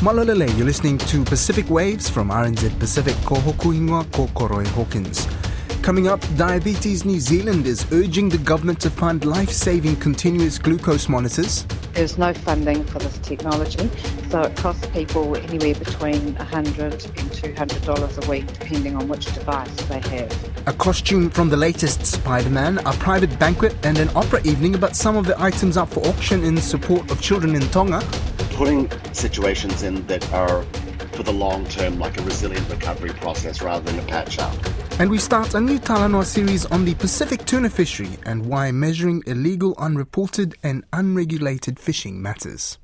Malolele, you're listening to Pacific Waves from RNZ Pacific ko hokuhinga ko Hawkins. Coming up, Diabetes New Zealand is urging the government to fund life-saving continuous glucose monitors. There's no funding for this technology, so it costs people anywhere between $100 and $200 a week, depending on which device they have. A costume from the latest Spider-Man, a private banquet and an opera evening about some of the items up for auction in support of children in Tonga putting situations in that are for the long term, like a resilient recovery process rather than a patch up. And we start a new Talanoa series on the Pacific tuna fishery and why measuring illegal, unreported, and unregulated fishing matters.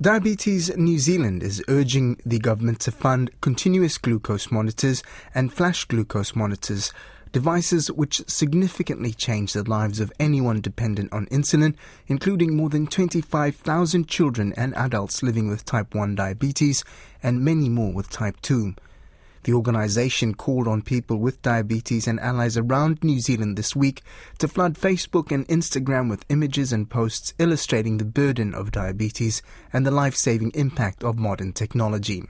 Diabetes New Zealand is urging the government to fund continuous glucose monitors and flash glucose monitors devices which significantly change the lives of anyone dependent on insulin, including more than 25,000 children and adults living with type 1 diabetes and many more with type 2. The organization called on people with diabetes and allies around New Zealand this week to flood Facebook and Instagram with images and posts illustrating the burden of diabetes and the life saving impact of modern technology.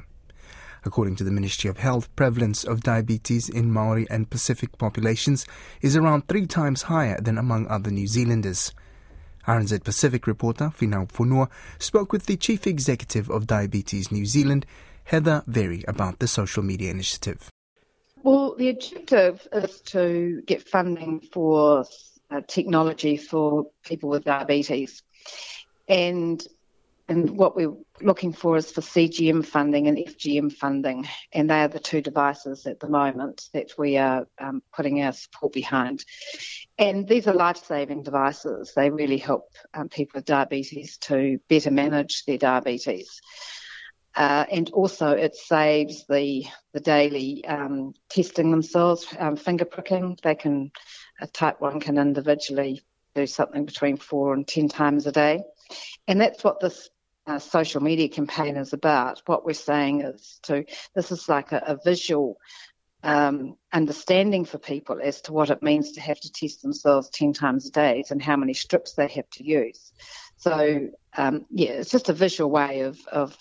According to the Ministry of Health, prevalence of diabetes in Maori and Pacific populations is around three times higher than among other New Zealanders. RNZ Pacific reporter Finau Fonua spoke with the Chief Executive of Diabetes New Zealand, Heather Verry, about the social media initiative. Well, the objective is to get funding for uh, technology for people with diabetes. And and what we're looking for is for CGM funding and FGM funding, and they are the two devices at the moment that we are um, putting our support behind. And these are life-saving devices. They really help um, people with diabetes to better manage their diabetes. Uh, and also, it saves the the daily um, testing themselves, um, finger pricking. They can a type one can individually do something between four and ten times a day. And that's what this uh, social media campaign is about. What we're saying is to this is like a, a visual um, understanding for people as to what it means to have to test themselves 10 times a day and how many strips they have to use. So, um, yeah, it's just a visual way of, of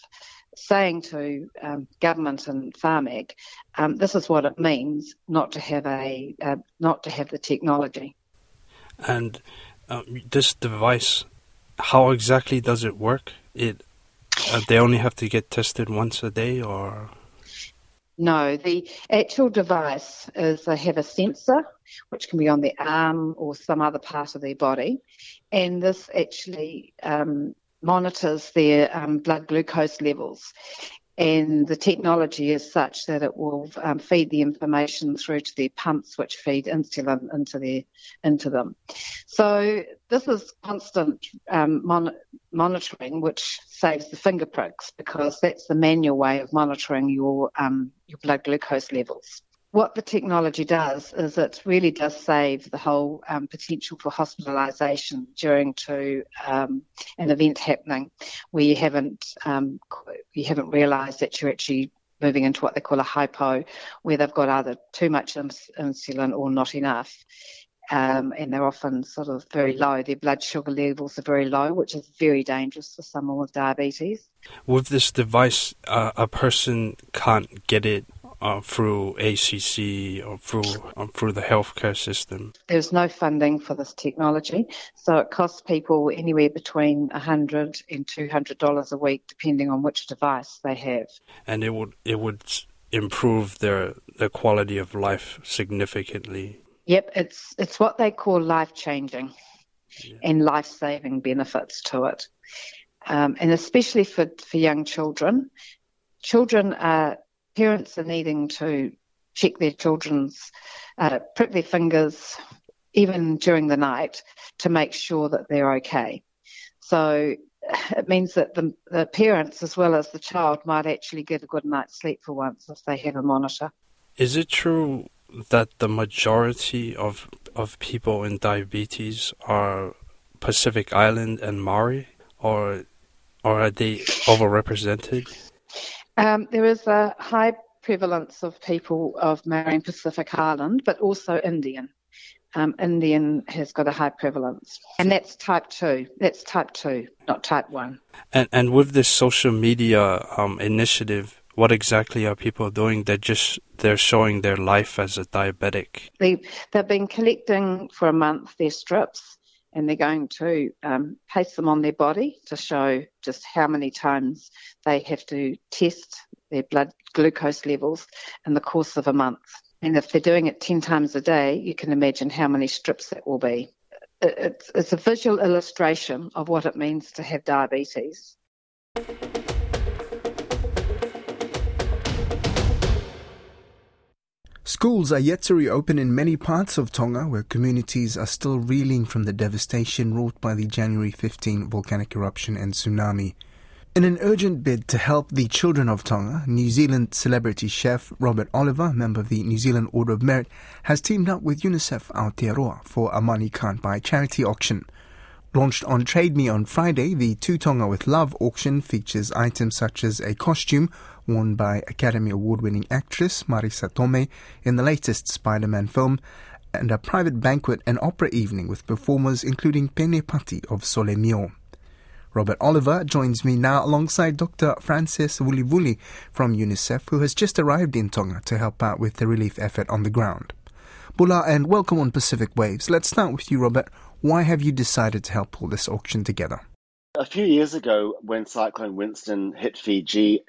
saying to um, government and Pharmac, um, this is what it means not to have a uh, not to have the technology. And um, this device, how exactly does it work? It uh, they only have to get tested once a day or? No the actual device is they have a sensor which can be on their arm or some other part of their body. And this actually um, monitors their um, blood glucose levels and the technology is such that it will um, feed the information through to their pumps, which feed insulin into their into them. So this is constant um, mon- monitoring, which saves the finger pricks because that's the manual way of monitoring your um, your blood glucose levels what the technology does is it really does save the whole um, potential for hospitalisation during to um, an event happening where you haven't um, you haven't realised that you're actually moving into what they call a hypo, where they've got either too much insulin or not enough. Um, and they're often sort of very low. Their blood sugar levels are very low, which is very dangerous for someone with diabetes. With this device, uh, a person can't get it uh, through ACC or through um, through the healthcare system? There's no funding for this technology, so it costs people anywhere between $100 and $200 a week, depending on which device they have. And it would it would improve their their quality of life significantly. Yep, it's it's what they call life changing yeah. and life saving benefits to it. Um, and especially for, for young children. Children are parents are needing to check their children's, uh, prick their fingers even during the night to make sure that they're okay. So it means that the, the parents as well as the child might actually get a good night's sleep for once if they have a monitor. Is it true that the majority of of people in diabetes are Pacific Island and Maori, or or are they overrepresented? Um, there is a high prevalence of people of Maori and Pacific Island, but also Indian. um, Indian has got a high prevalence, and that's type two. That's type two, not type one. And and with this social media um, initiative, what exactly are people doing? They're just they're showing their life as a diabetic. They they've been collecting for a month their strips, and they're going to um, paste them on their body to show just how many times they have to test their blood glucose levels in the course of a month. And if they're doing it 10 times a day, you can imagine how many strips that will be. It's, it's a visual illustration of what it means to have diabetes. Schools are yet to reopen in many parts of Tonga where communities are still reeling from the devastation wrought by the January 15 volcanic eruption and tsunami. In an urgent bid to help the children of Tonga, New Zealand celebrity chef Robert Oliver, member of the New Zealand Order of Merit, has teamed up with UNICEF Aotearoa for a money can't buy charity auction. Launched on Trade Me on Friday, the To Tonga with Love auction features items such as a costume worn by Academy Award winning actress Marisa Tomei in the latest Spider Man film, and a private banquet and opera evening with performers including Pene Pati of Sol3 Mio. Robert Oliver joins me now alongside Dr. Frances Vulivuli from UNICEF, who has just arrived in Tonga to help out with the relief effort on the ground. Bula and welcome on Pacific Waves. Let's start with you, Robert. Why have you decided to help pull this auction together? A few years ago, when Cyclone Winston hit Fiji,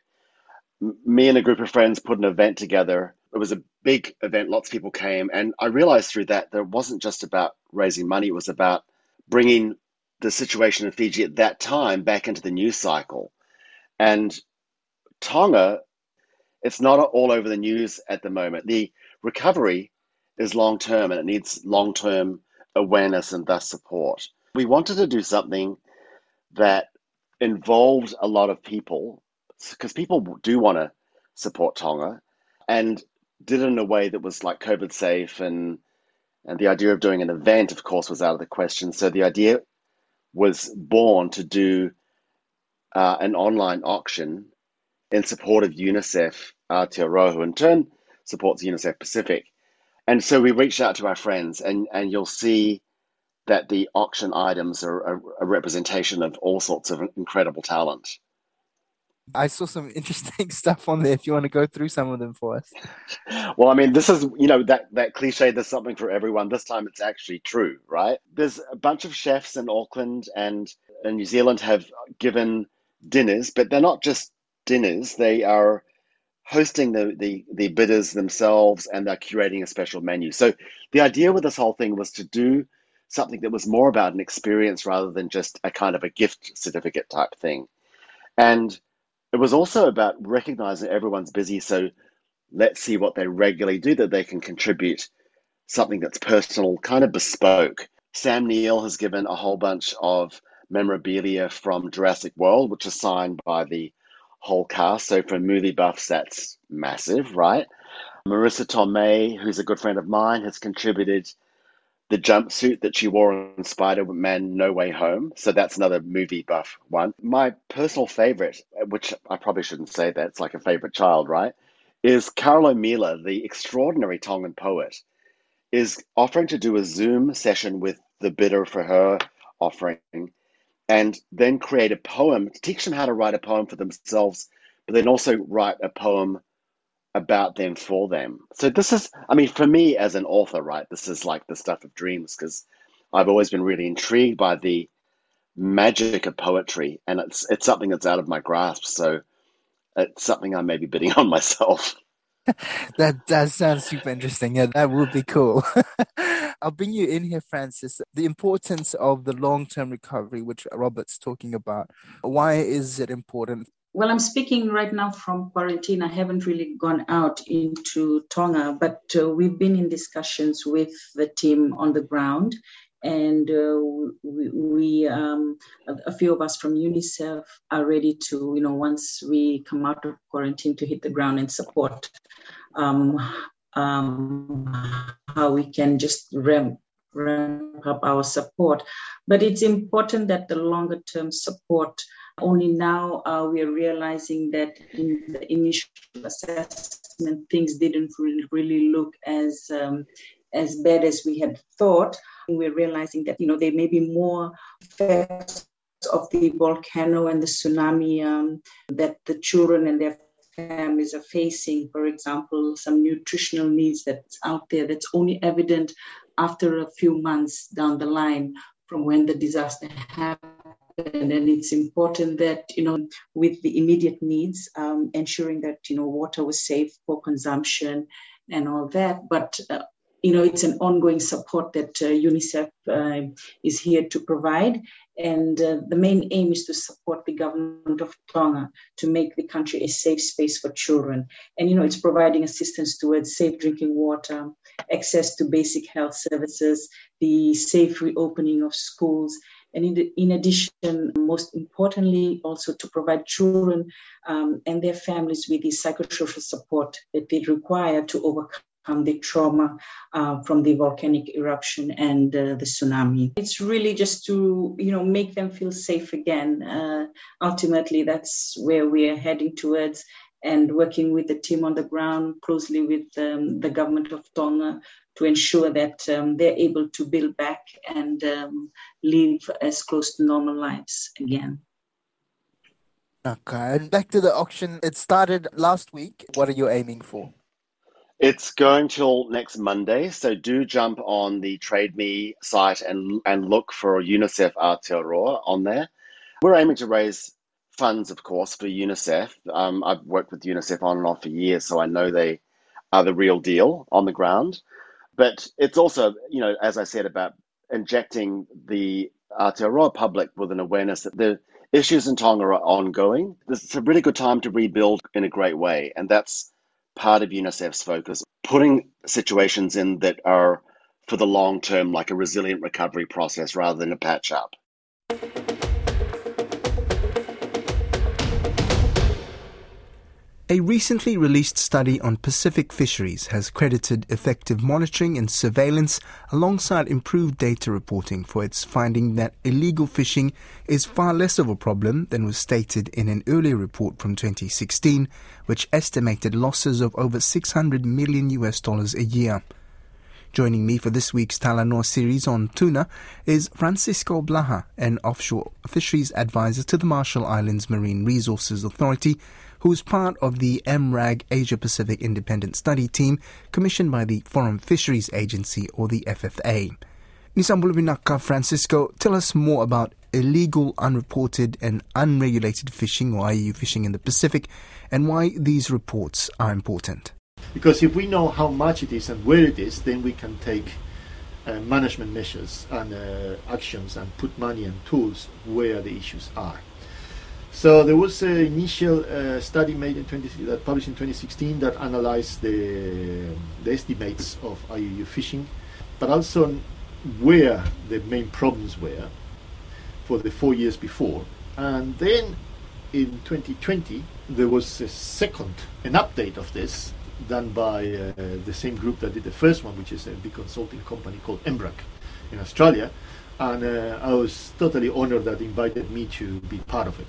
me and a group of friends put an event together. It was a big event, lots of people came, and I realized through that that it wasn't just about raising money, it was about bringing the situation in Fiji at that time back into the news cycle. And Tonga, it's not all over the news at the moment. The recovery is long term and it needs long term awareness and thus support. We wanted to do something that involved a lot of people because people do want to support Tonga and did it in a way that was like COVID safe and and the idea of doing an event, of course, was out of the question. So the idea was born to do uh, an online auction in support of UNICEF Aotearoa, who in turn supports UNICEF Pacific. And so we reached out to our friends, and, and you'll see that the auction items are a, a representation of all sorts of incredible talent. I saw some interesting stuff on there if you want to go through some of them for us. well, I mean, this is, you know, that, that cliche, there's something for everyone. This time it's actually true, right? There's a bunch of chefs in Auckland and in New Zealand have given dinners, but they're not just dinners, they are hosting the, the, the bidders themselves and they're curating a special menu. So the idea with this whole thing was to do something that was more about an experience rather than just a kind of a gift certificate type thing. And it was also about recognizing everyone's busy. So let's see what they regularly do that they can contribute something that's personal, kind of bespoke. Sam Neill has given a whole bunch of memorabilia from Jurassic World, which is signed by the whole cast. So for movie buffs, that's massive, right? Marisa Tomei, who's a good friend of mine, has contributed the jumpsuit that she wore in Spider Man No Way Home. So that's another movie buff one. My personal favorite, which I probably shouldn't say that, it's like a favorite child, right? Is Karlo Mila, the extraordinary Tongan poet, is offering to do a Zoom session with the bidder for her offering and then create a poem, teach them how to write a poem for themselves, but then also write a poem about them for them. So this is, I mean, for me as an author, right, this is like the stuff of dreams because I've always been really intrigued by the magic of poetry, and it's it's something that's out of my grasp. So it's something I may be bidding on myself. that does sound super interesting. Yeah, that would be cool. I'll bring you in here, Francis. The importance of the long term recovery, which Robert's talking about. Why is it important? Well, I'm speaking right now from quarantine. I haven't really gone out into Tonga, but uh, we've been in discussions with the team on the ground. And uh, we, we um, a, few of us from UNICEF are ready to, you know, once we come out of quarantine, to hit the ground and support um, um, how we can just ramp ramp up our support. But it's important that the longer term support only now uh, we are realizing that in the initial assessment, things didn't really, look as um, as bad as we had thought. We're realizing that, you know, there may be more effects of the volcano and the tsunami um, that the children and their families are facing. For example, some nutritional needs that's out there that's only evident after a few months down the line from when the disaster happened. And it's important that, you know, with the immediate needs, um, ensuring that, you know, water was safe for consumption and all that. But uh, you know, it's an ongoing support that uh, UNICEF uh, is here to provide. And uh, the main aim is to support the government of Tonga to make the country a safe space for children. And, you know, it's providing assistance towards safe drinking water, access to basic health services, the safe reopening of schools. And in, the, in addition, most importantly, also to provide children um, and their families with the psychosocial support that they require to overcome um, the trauma uh, from the volcanic eruption and uh, the tsunami. It's really just to you know make them feel safe again. Uh, ultimately, that's where we are heading towards. And working with the team on the ground, closely with um, the government of Tonga, to ensure that um, they're able to build back and um, live as close to normal lives again. Okay, and back to the auction. It started last week. What are you aiming for? It's going till next Monday, so do jump on the Trade Me site and and look for UNICEF Aotearoa on there. We're aiming to raise funds, of course, for UNICEF. Um, I've worked with UNICEF on and off for years, so I know they are the real deal on the ground. But it's also, you know, as I said about injecting the Aotearoa public with an awareness that the issues in Tonga are ongoing. It's a really good time to rebuild in a great way, and that's part of UNICEF's focus, putting situations in that are for the long term, like a resilient recovery process rather than a patch up. A recently released study on Pacific fisheries has credited effective monitoring and surveillance alongside improved data reporting for its finding that illegal fishing is far less of a problem than was stated in an earlier report from 2016, which estimated losses of over 600 million US dollars a year. Joining me for this week's Talanoa series on tuna is Francisco Blaha, an offshore fisheries advisor to the Marshall Islands Marine Resources Authority, who is part of the MRAG Asia Pacific Independent Study Team commissioned by the Forum Fisheries Agency or the FFA. Nisambulubinaka Francisco, tell us more about illegal, unreported, and unregulated fishing or IUU fishing in the Pacific and why these reports are important. Because if we know how much it is and where it is, then we can take uh, management measures and uh, actions and put money and tools where the issues are. So there was an initial uh, study made in 20, that published in 2016 that analyzed the, the estimates of IUU fishing, but also where the main problems were for the four years before. And then in 2020, there was a second, an update of this done by uh, the same group that did the first one, which is a big consulting company called MRAG in Australia. And uh, I was totally honored that invited me to be part of it.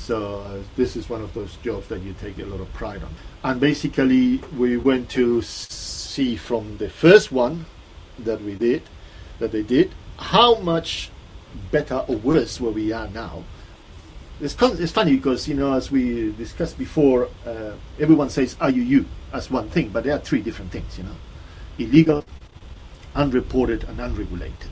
So uh, this is one of those jobs that you take a lot of pride on. And basically, we went to see from the first one that we did, that they did, how much better or worse where we are now. It's, it's funny because, you know, as we discussed before, uh, everyone says IUU as one thing, but there are three different things, you know. Illegal, unreported, and unregulated.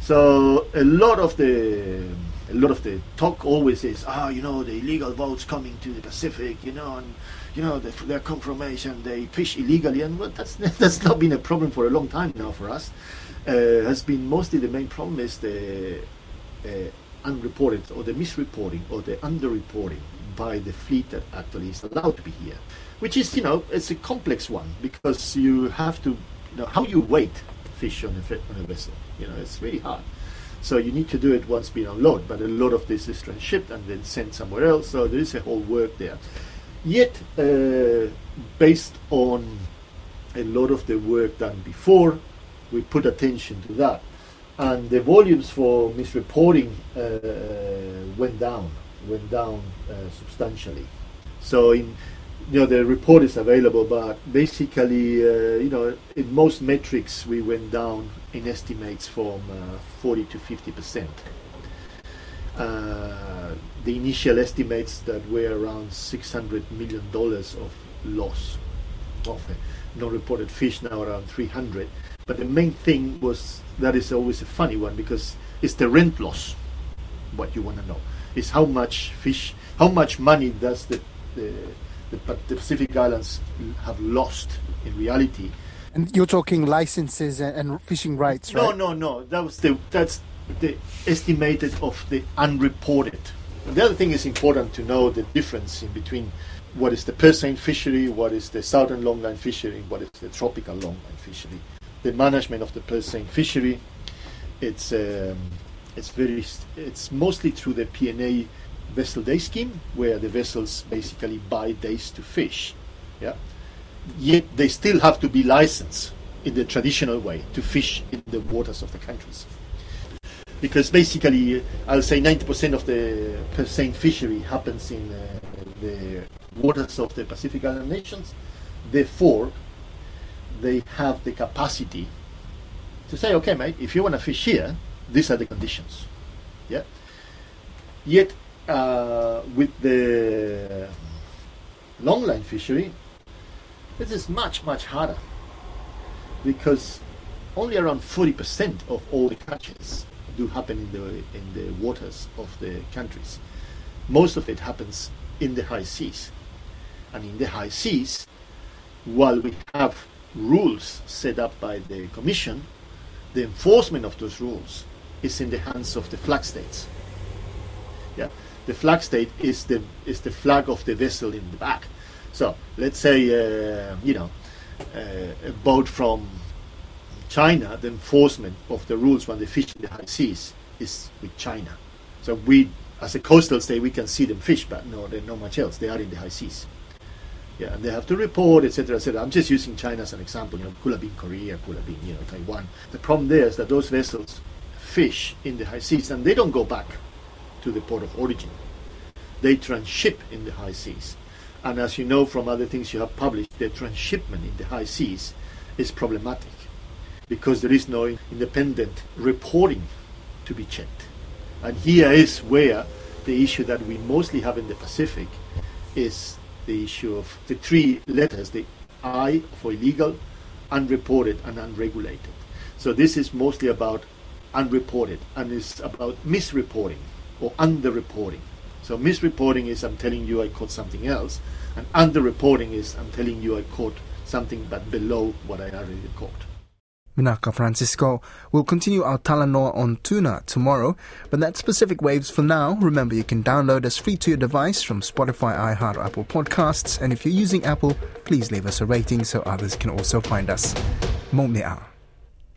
So a lot of the a lot of the talk always is, ah, oh, you know, the illegal boats coming to the Pacific, you know, and you know, they, they're confirmation, they fish illegally, and well, that's that's not been a problem for a long time now for us. Uh, has been mostly the main problem is the uh, unreported or the misreporting or the underreporting by the fleet that actually is allowed to be here, which is, you know, it's a complex one because you have to, you know, how you weight fish on a, on a vessel, you know, it's really hard. So you need to do it once being on load, but a lot of this is transshipped and then sent somewhere else. So there is a whole work there. Yet, uh, based on a lot of the work done before, we put attention to that. And the volumes for misreporting uh, went down, went down uh, substantially. So in you know, the report is available, but basically, uh, you know, in most metrics, we went down in estimates from uh, 40 to 50 percent. Uh, the initial estimates that were around 600 million dollars of loss of non-reported fish, now around 300. But the main thing was that is always a funny one because it's the rent loss. What you want to know is how much fish, how much money does the, the the, the Pacific Islands have lost in reality. And you're talking licenses and, fishing rights, right? No, no, no. That was the that's the estimated of the unreported. The other thing is important to know the difference in between what is the purse seine fishery, what is the southern longline fishery, what is the tropical longline fishery. The management of the purse seine fishery, it's um, it's very it's mostly through the PNA vessel day scheme where the vessels basically buy days to fish. Yeah. Yet they still have to be licensed in the traditional way to fish in the waters of the countries. Because basically, I'll say 90% of the purse fishery happens in uh, the waters of the Pacific Island nations. Therefore, they have the capacity to say, okay, mate, if you want to fish here, these are the conditions. Yeah. Yet uh, with the longline fishery, this is much, much harder because only around 40% of all the catches do happen in the, in the waters of the countries. Most of it happens in the high seas. And in the high seas, while we have rules set up by the Commission, the enforcement of those rules is in the hands of the flag states. Yeah the flag state is the is the flag of the vessel in the back. So let's say uh, you know uh, a boat from China, the enforcement of the rules when they fish in the high seas is with China. So we, as a coastal state, we can see them fish, but no, they're not much else. They are in the high seas. Yeah, and they have to report, etc., etc. I'm just using China as an example. You know, could have been Korea, could have been you know Taiwan. The problem there is that those vessels fish in the high seas and they don't go back to the port of origin. They transship in the high seas. And as you know from other things you have published, the transshipment in the high seas is problematic because there is no independent reporting to be checked. And here is where the issue that we mostly have in the Pacific is the issue of the three letters, the I for illegal, unreported, and unregulated. So this is mostly about unreported and it's about misreporting or underreporting. So misreporting is I'm telling you I caught something else, and underreporting is I'm telling you I caught something but below what I already caught. Minaka Francisco We'll continue our Talanoa on tuna tomorrow, but that's Pacific Waves for now. Remember, you can download us free to your device from Spotify, iHeart, Apple Podcasts, and if you're using Apple, please leave us a rating so others can also find us. Mo'mea.